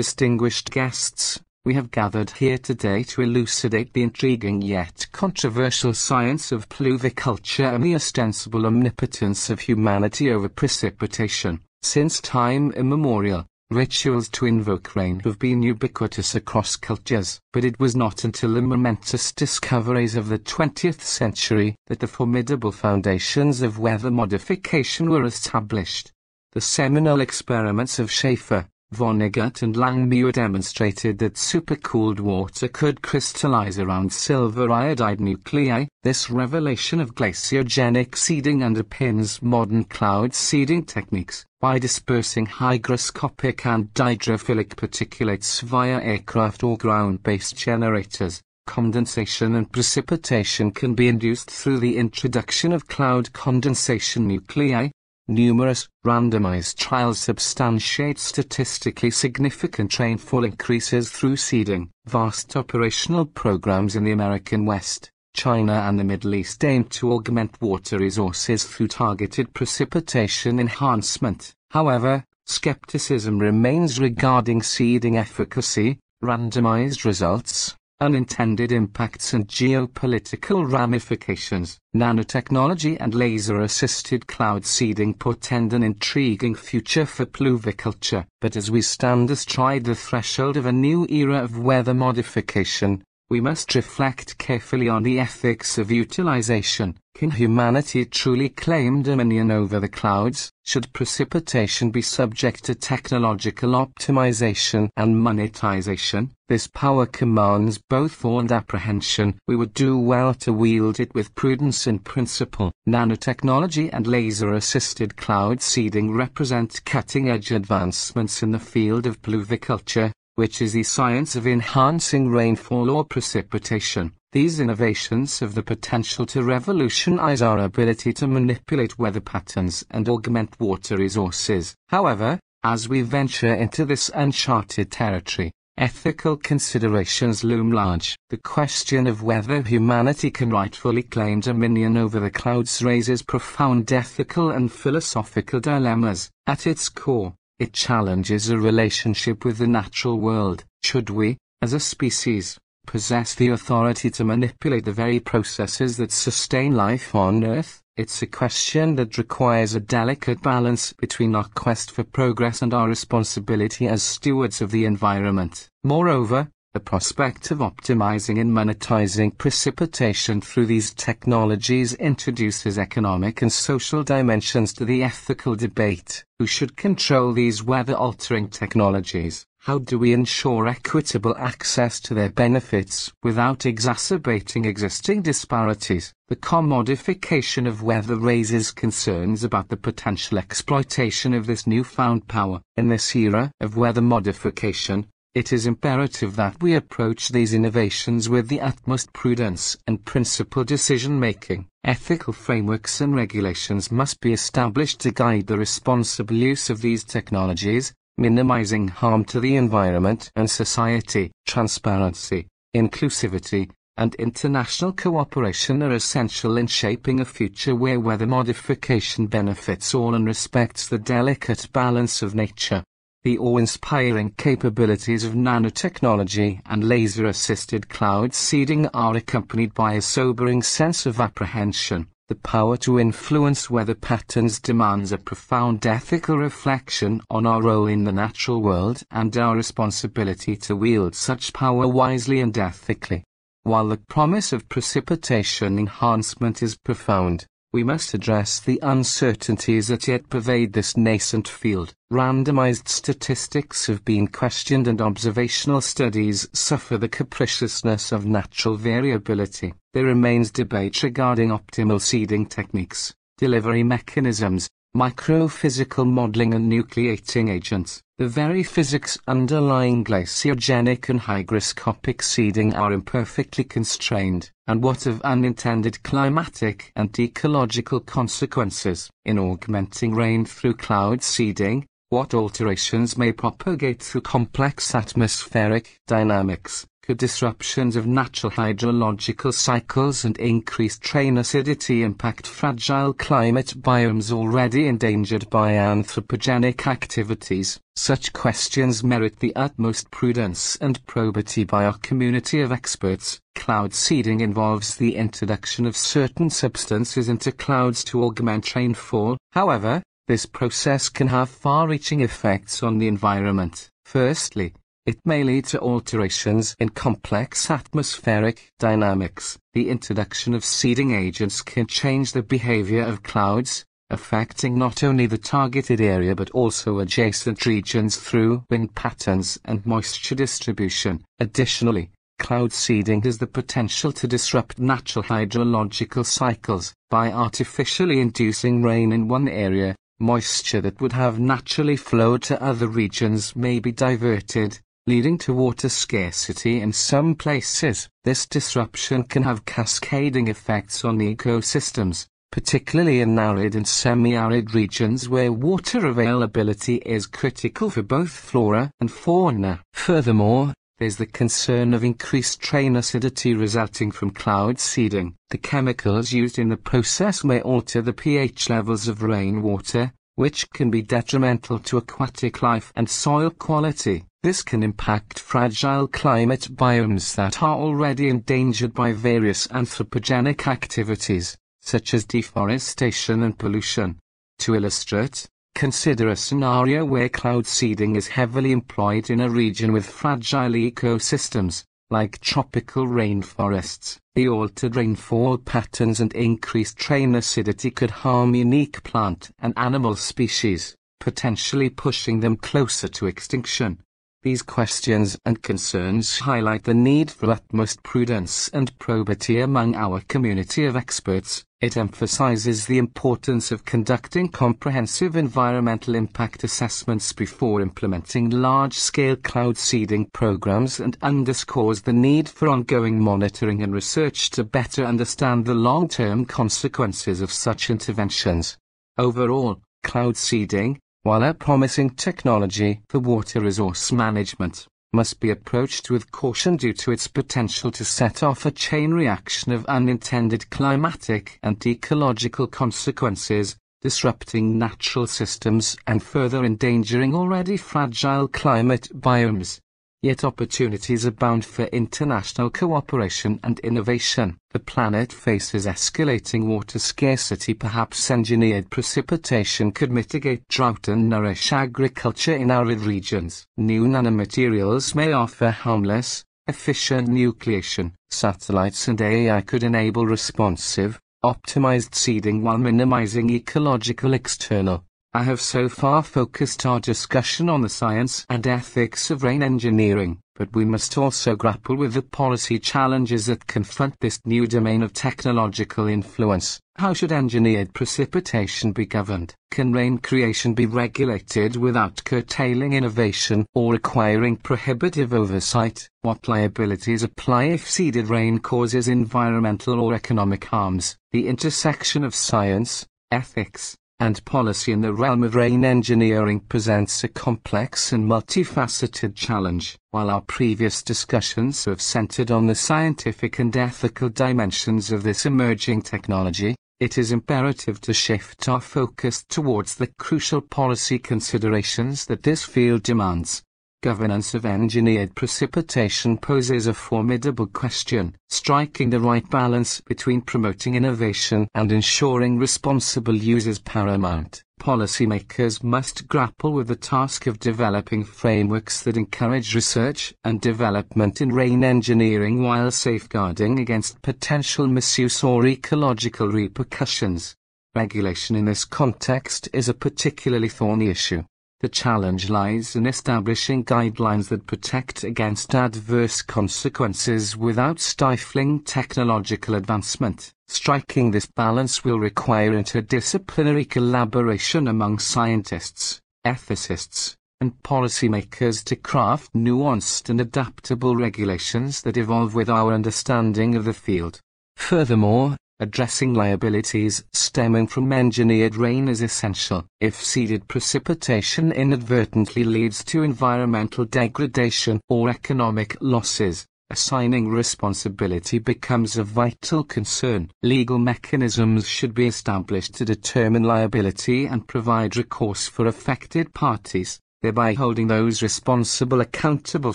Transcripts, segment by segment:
Distinguished guests, we have gathered here today to elucidate the intriguing yet controversial science of pluviculture and the ostensible omnipotence of humanity over precipitation. Since time immemorial, Rituals to invoke rain have been ubiquitous across cultures, but it was not until the momentous discoveries of the 20th century that the formidable foundations of weather modification were established. The seminal experiments of Schaefer, Vonnegut and Langmuir demonstrated that supercooled water could crystallize around silver iodide nuclei. This revelation of glaciogenic seeding underpins modern cloud seeding techniques by dispersing hygroscopic and hydrophilic particulates via aircraft or ground-based generators. Condensation and precipitation can be induced through the introduction of cloud condensation nuclei, Numerous, randomized trials substantiate statistically significant rainfall increases through seeding. Vast operational programs in the American West, China and the Middle East aim to augment water resources through targeted precipitation enhancement. However, skepticism remains regarding seeding efficacy, randomized results, unintended impacts and geopolitical ramifications. Nanotechnology and laser-assisted cloud seeding portend an intriguing future for pluviculture. But as we stand astride the threshold of a new era of weather modification, we must reflect carefully on the ethics of utilization. Can humanity truly claim dominion over the clouds? Should precipitation be subject to technological optimization and monetization? This power commands both awe and apprehension. We would do well to wield it with prudence and principle. Nanotechnology and laser-assisted cloud seeding represent cutting-edge advancements in the field of pluviculture, which is the science of enhancing rainfall or precipitation. These innovations have the potential to revolutionize our ability to manipulate weather patterns and augment water resources. However, as we venture into this uncharted territory, ethical considerations loom large. The question of whether humanity can rightfully claim dominion over the clouds raises profound ethical and philosophical dilemmas. At its core, it challenges a relationship with the natural world. Should we, as a species, possess the authority to manipulate the very processes that sustain life on Earth? It's a question that requires a delicate balance between our quest for progress and our responsibility as stewards of the environment. Moreover, the prospect of optimizing and monetizing precipitation through these technologies introduces economic and social dimensions to the ethical debate. Who should control these weather-altering technologies? How do we ensure equitable access to their benefits without exacerbating existing disparities? The commodification of weather raises concerns about the potential exploitation of this newfound power. In this era of weather modification, it is imperative that we approach these innovations with the utmost prudence and principled decision-making. Ethical frameworks and regulations must be established to guide the responsible use of these technologies, minimizing harm to the environment and society. Transparency, inclusivity, and international cooperation are essential in shaping a future where weather modification benefits all and respects the delicate balance of nature. The awe-inspiring capabilities of nanotechnology and laser-assisted cloud seeding are accompanied by a sobering sense of apprehension. The power to influence weather patterns demands a profound ethical reflection on our role in the natural world and our responsibility to wield such power wisely and ethically. While the promise of precipitation enhancement is profound, we must address the uncertainties that yet pervade this nascent field. Randomized statistics have been questioned and observational studies suffer the capriciousness of natural variability. There remains debate regarding optimal seeding techniques, delivery mechanisms, microphysical modeling and nucleating agents. The very physics underlying glaciogenic and hygroscopic seeding are imperfectly constrained, and what of unintended climatic and ecological consequences? In augmenting rain through cloud seeding, what alterations may propagate through complex atmospheric dynamics? Disruptions of natural hydrological cycles and increased rain acidity impact fragile climate biomes already endangered by anthropogenic activities? Such questions merit the utmost prudence and probity by our community of experts. Cloud seeding involves the introduction of certain substances into clouds to augment rainfall. However, this process can have far-reaching effects on the environment. Firstly, it may lead to alterations in complex atmospheric dynamics. The introduction of seeding agents can change the behavior of clouds, affecting not only the targeted area but also adjacent regions through wind patterns and moisture distribution. Additionally, cloud seeding has the potential to disrupt natural hydrological cycles by artificially inducing rain in one area moisture that would have naturally flowed to other regions may be diverted, leading to water scarcity in some places. This disruption can have cascading effects on ecosystems, particularly in arid and semi-arid regions where water availability is critical for both flora and fauna. Furthermore, there's the concern of increased rain acidity resulting from cloud seeding. The chemicals used in the process may alter the pH levels of rainwater, which can be detrimental to aquatic life and soil quality. This can impact fragile climate biomes that are already endangered by various anthropogenic activities, such as deforestation and pollution. To illustrate, Consider a scenario where cloud seeding is heavily employed in a region with fragile ecosystems, like tropical rainforests. The altered rainfall patterns and increased rain acidity could harm unique plant and animal species, potentially pushing them closer to extinction. These questions and concerns highlight the need for utmost prudence and probity among our community of experts. It emphasizes the importance of conducting comprehensive environmental impact assessments before implementing large-scale cloud seeding programs and underscores the need for ongoing monitoring and research to better understand the long-term consequences of such interventions. Overall, cloud seeding, while a promising technology the water resource management, must be approached with caution due to its potential to set off a chain reaction of unintended climatic and ecological consequences, disrupting natural systems and further endangering already fragile climate biomes. Yet opportunities abound for international cooperation and innovation. The planet faces escalating water scarcity. Perhaps engineered precipitation could mitigate drought and nourish agriculture in arid regions. New nanomaterials may offer harmless, efficient nucleation. Satellites and AI could enable responsive, optimized seeding while minimizing ecological external I have so far focused our discussion on the science and ethics of rain engineering, but we must also grapple with the policy challenges that confront this new domain of technological influence. How should engineered precipitation be governed? Can rain creation be regulated without curtailing innovation or requiring prohibitive oversight? What liabilities apply if seeded rain causes environmental or economic harms? The intersection of science, ethics, and policy in the realm of rain engineering presents a complex and multifaceted challenge. While our previous discussions have centered on the scientific and ethical dimensions of this emerging technology, it is imperative to shift our focus towards the crucial policy considerations that this field demands governance of engineered precipitation poses a formidable question. Striking the right balance between promoting innovation and ensuring responsible use is paramount. Policymakers must grapple with the task of developing frameworks that encourage research and development in rain engineering while safeguarding against potential misuse or ecological repercussions. Regulation in this context is a particularly thorny issue. The challenge lies in establishing guidelines that protect against adverse consequences without stifling technological advancement. Striking this balance will require interdisciplinary collaboration among scientists, ethicists, and policymakers to craft nuanced and adaptable regulations that evolve with our understanding of the field. Furthermore, Addressing liabilities stemming from engineered rain is essential. If seeded precipitation inadvertently leads to environmental degradation or economic losses, assigning responsibility becomes a vital concern. Legal mechanisms should be established to determine liability and provide recourse for affected parties, thereby holding those responsible accountable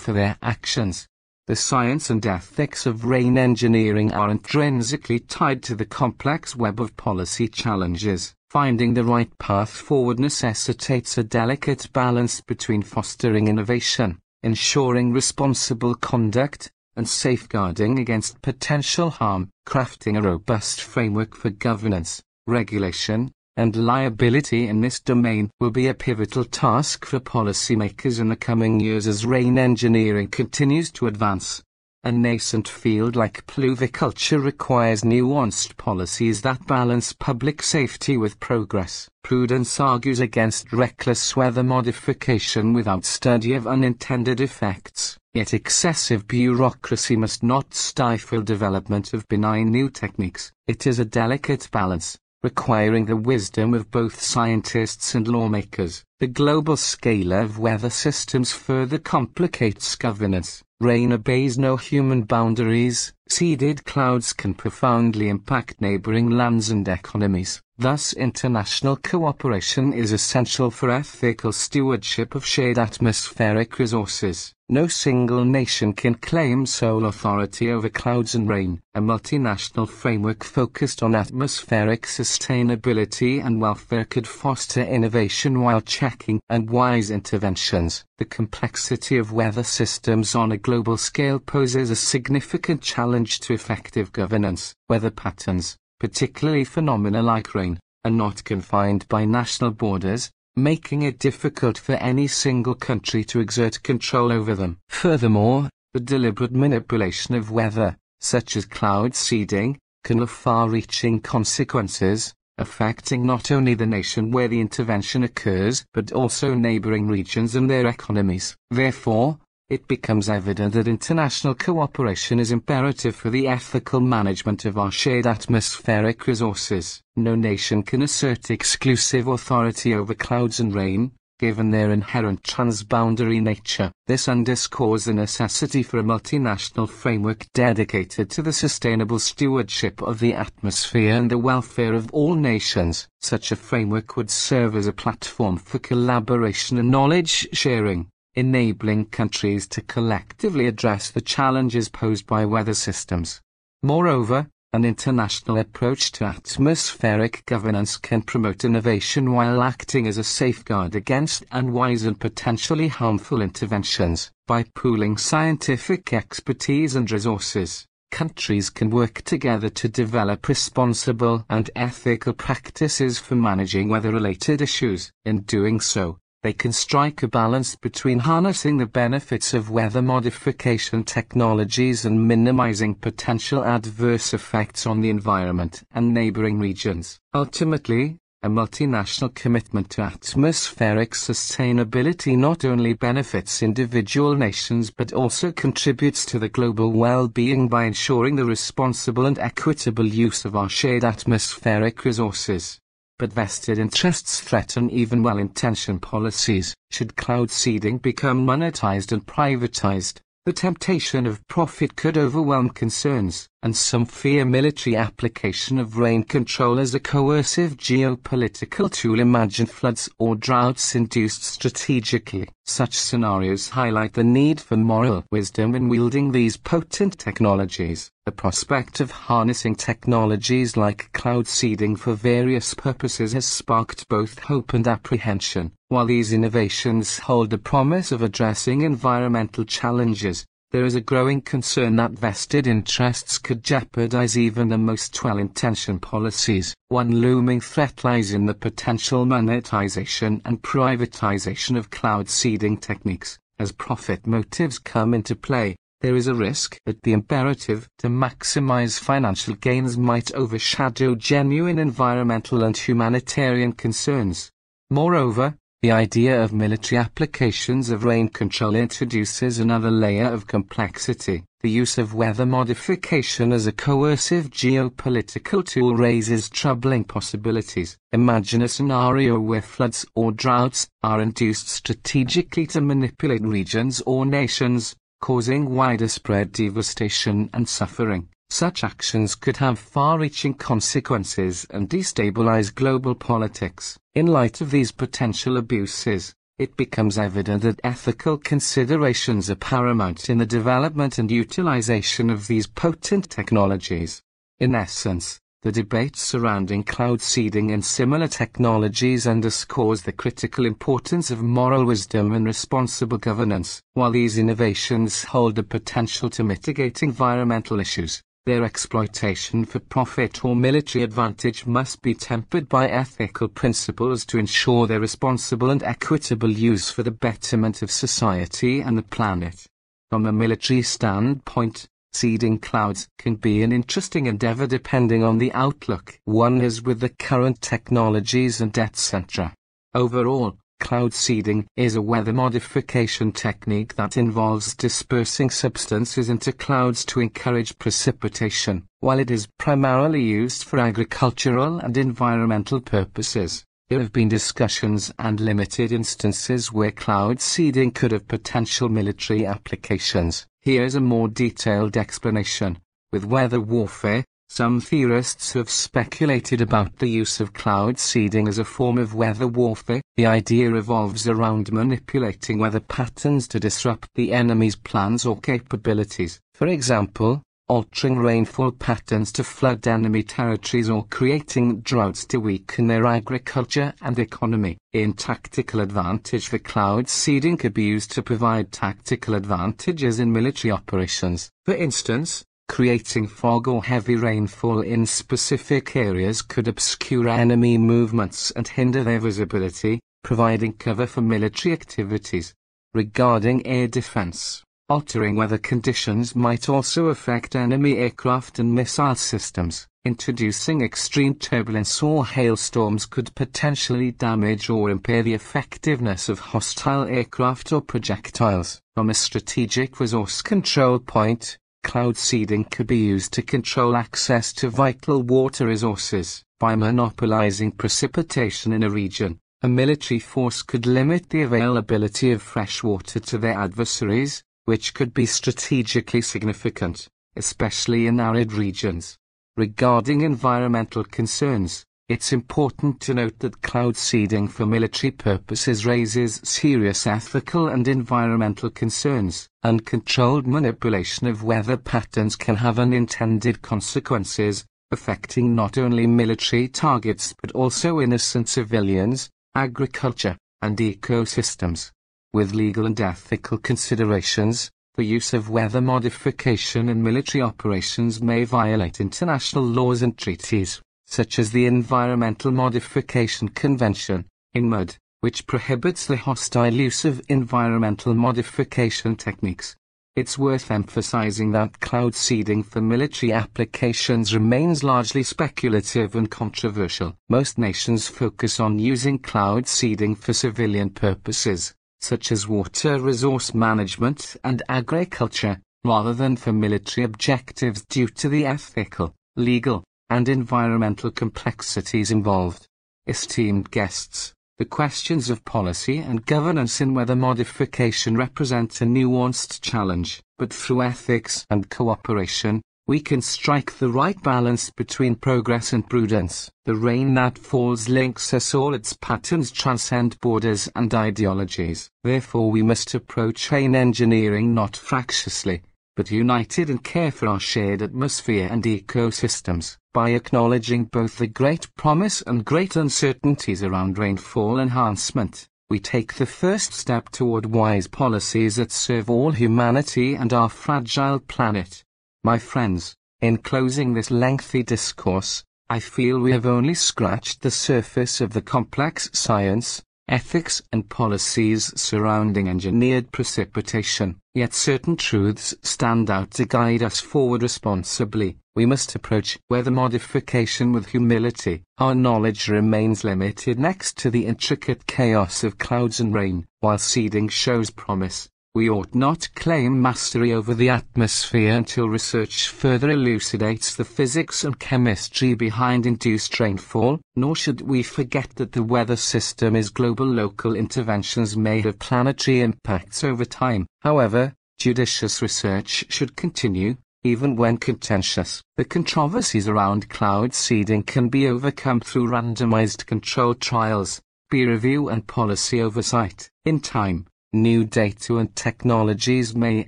for their actions. The science and ethics of rain engineering are intrinsically tied to the complex web of policy challenges. Finding the right path forward necessitates a delicate balance between fostering innovation, ensuring responsible conduct, and safeguarding against potential harm, crafting a robust framework for governance, regulation, and liability in this domain will be a pivotal task for policymakers in the coming years as rain engineering continues to advance. A nascent field like pluviculture requires nuanced policies that balance public safety with progress. Prudence argues against reckless weather modification without study of unintended effects, yet excessive bureaucracy must not stifle development of benign new techniques. It is a delicate balance, requiring the wisdom of both scientists and lawmakers. The global scale of weather systems further complicates governance. Rain obeys no human boundaries, seeded clouds can profoundly impact neighboring lands and economies. Thus international cooperation is essential for ethical stewardship of shared atmospheric resources. No single nation can claim sole authority over clouds and rain. A multinational framework focused on atmospheric sustainability and welfare could foster innovation while checking and wise interventions. The complexity of weather systems on a global scale poses a significant challenge to effective governance. Weather patterns, particularly phenomena like rain, are not confined by national borders, making it difficult for any single country to exert control over them. Furthermore, the deliberate manipulation of weather, such as cloud seeding, can have far-reaching consequences, affecting not only the nation where the intervention occurs but also neighboring regions and their economies. Therefore, it becomes evident that international cooperation is imperative for the ethical management of our shared atmospheric resources. No nation can assert exclusive authority over clouds and rain, given their inherent transboundary nature. This underscores the necessity for a multinational framework dedicated to the sustainable stewardship of the atmosphere and the welfare of all nations. Such a framework would serve as a platform for collaboration and knowledge sharing enabling countries to collectively address the challenges posed by weather systems. Moreover, an international approach to atmospheric governance can promote innovation while acting as a safeguard against unwise and potentially harmful interventions. By pooling scientific expertise and resources, countries can work together to develop responsible and ethical practices for managing weather-related issues. In doing so, they can strike a balance between harnessing the benefits of weather modification technologies and minimizing potential adverse effects on the environment and neighboring regions. Ultimately, a multinational commitment to atmospheric sustainability not only benefits individual nations but also contributes to the global well-being by ensuring the responsible and equitable use of our shared atmospheric resources but vested interests threaten even well-intentioned policies. Should cloud seeding become monetized and privatized, the temptation of profit could overwhelm concerns, and some fear military application of rain control as a coercive geopolitical tool imagine floods or droughts induced strategically. Such scenarios highlight the need for moral wisdom in wielding these potent technologies. The prospect of harnessing technologies like cloud seeding for various purposes has sparked both hope and apprehension. While these innovations hold the promise of addressing environmental challenges, there is a growing concern that vested interests could jeopardize even the most well-intentioned policies. One looming threat lies in the potential monetization and privatization of cloud seeding techniques. As profit motives come into play, there is a risk that the imperative to maximize financial gains might overshadow genuine environmental and humanitarian concerns. Moreover, the idea of military applications of rain control introduces another layer of complexity. The use of weather modification as a coercive geopolitical tool raises troubling possibilities. Imagine a scenario where floods or droughts are induced strategically to manipulate regions or nations, causing widespread devastation and suffering. Such actions could have far-reaching consequences and destabilize global politics. In light of these potential abuses, it becomes evident that ethical considerations are paramount in the development and utilization of these potent technologies. In essence, the debate surrounding cloud seeding and similar technologies underscores the critical importance of moral wisdom and responsible governance. While these innovations hold the potential to mitigate environmental issues, their exploitation for profit or military advantage must be tempered by ethical principles to ensure their responsible and equitable use for the betterment of society and the planet. From a military standpoint, seeding clouds can be an interesting endeavor depending on the outlook one has with the current technologies and etc. Overall, Cloud seeding is a weather modification technique that involves dispersing substances into clouds to encourage precipitation. While it is primarily used for agricultural and environmental purposes, there have been discussions and limited instances where cloud seeding could have potential military applications. Here's a more detailed explanation. With weather warfare, some theorists have speculated about the use of cloud seeding as a form of weather warfare. The idea revolves around manipulating weather patterns to disrupt the enemy's plans or capabilities. For example, altering rainfall patterns to flood enemy territories or creating droughts to weaken their agriculture and economy. In tactical advantage the cloud seeding could be used to provide tactical advantages in military operations. For instance, Creating fog or heavy rainfall in specific areas could obscure enemy movements and hinder their visibility, providing cover for military activities. Regarding air defense, altering weather conditions might also affect enemy aircraft and missile systems. Introducing extreme turbulence or hailstorms could potentially damage or impair the effectiveness of hostile aircraft or projectiles. From a strategic resource control point, Cloud seeding could be used to control access to vital water resources. By monopolizing precipitation in a region, a military force could limit the availability of fresh water to their adversaries, which could be strategically significant, especially in arid regions. Regarding environmental concerns, it's important to note that cloud seeding for military purposes raises serious ethical and environmental concerns. Uncontrolled manipulation of weather patterns can have unintended consequences, affecting not only military targets but also innocent civilians, agriculture, and ecosystems. With legal and ethical considerations, the use of weather modification in military operations may violate international laws and treaties such as the Environmental Modification Convention, (ENMOD), which prohibits the hostile use of environmental modification techniques. It's worth emphasizing that cloud seeding for military applications remains largely speculative and controversial. Most nations focus on using cloud seeding for civilian purposes, such as water resource management and agriculture, rather than for military objectives due to the ethical, legal, and environmental complexities involved. Esteemed guests, the questions of policy and governance in weather modification represent a nuanced challenge, but through ethics and cooperation, we can strike the right balance between progress and prudence. The rain that falls links us all, its patterns transcend borders and ideologies. Therefore, we must approach rain engineering not fractiously, but united and care for our shared atmosphere and ecosystems by acknowledging both the great promise and great uncertainties around rainfall enhancement, we take the first step toward wise policies that serve all humanity and our fragile planet. My friends, in closing this lengthy discourse, I feel we have only scratched the surface of the complex science, ethics and policies surrounding engineered precipitation. Yet certain truths stand out to guide us forward responsibly. We must approach weather modification with humility. Our knowledge remains limited next to the intricate chaos of clouds and rain, while seeding shows promise. We ought not claim mastery over the atmosphere until research further elucidates the physics and chemistry behind induced rainfall, nor should we forget that the weather system is global local interventions may have planetary impacts over time. However, Judicious research should continue, even when contentious. The controversies around cloud seeding can be overcome through randomized controlled trials, peer review and policy oversight. In time, New data and technologies may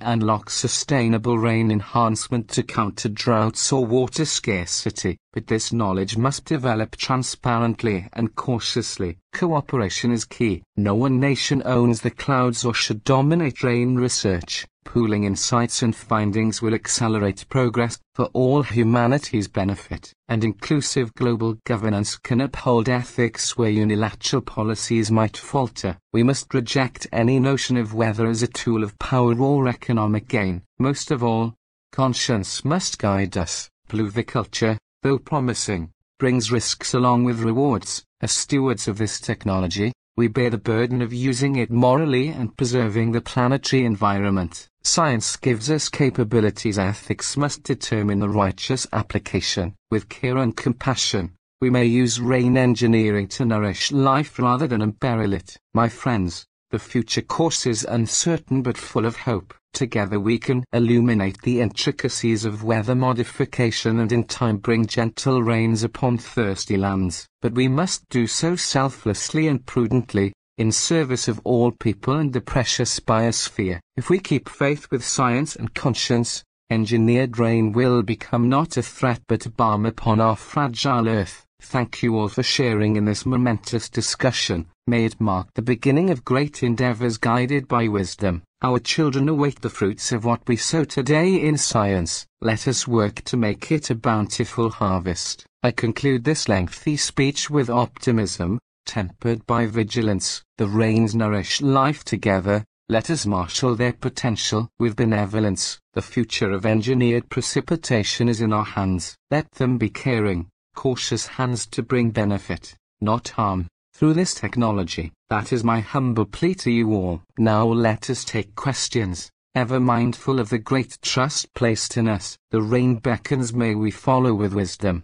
unlock sustainable rain enhancement to counter droughts or water scarcity, but this knowledge must develop transparently and cautiously. Cooperation is key. No one nation owns the clouds or should dominate rain research. Pooling insights and findings will accelerate progress for all humanity's benefit, and inclusive global governance can uphold ethics where unilateral policies might falter. We must reject any notion of weather as a tool of power or economic gain. Most of all, conscience must guide us. Pluviculture, though promising, brings risks along with rewards. As stewards of this technology, we bear the burden of using it morally and preserving the planetary environment. Science gives us capabilities ethics must determine the righteous application. With care and compassion, we may use rain engineering to nourish life rather than imperil it. My friends, the future course is uncertain but full of hope. Together we can illuminate the intricacies of weather modification and in time bring gentle rains upon thirsty lands. But we must do so selflessly and prudently, in service of all people and the precious biosphere. If we keep faith with science and conscience, engineered rain will become not a threat but a balm upon our fragile earth. Thank you all for sharing in this momentous discussion. May it mark the beginning of great endeavors guided by wisdom. Our children await the fruits of what we sow today in science. Let us work to make it a bountiful harvest. I conclude this lengthy speech with optimism, tempered by vigilance. The rains nourish life together. Let us marshal their potential with benevolence. The future of engineered precipitation is in our hands. Let them be caring, cautious hands to bring benefit, not harm, through this technology. That is my humble plea to you all. Now let us take questions, ever mindful of the great trust placed in us. The rain beckons may we follow with wisdom.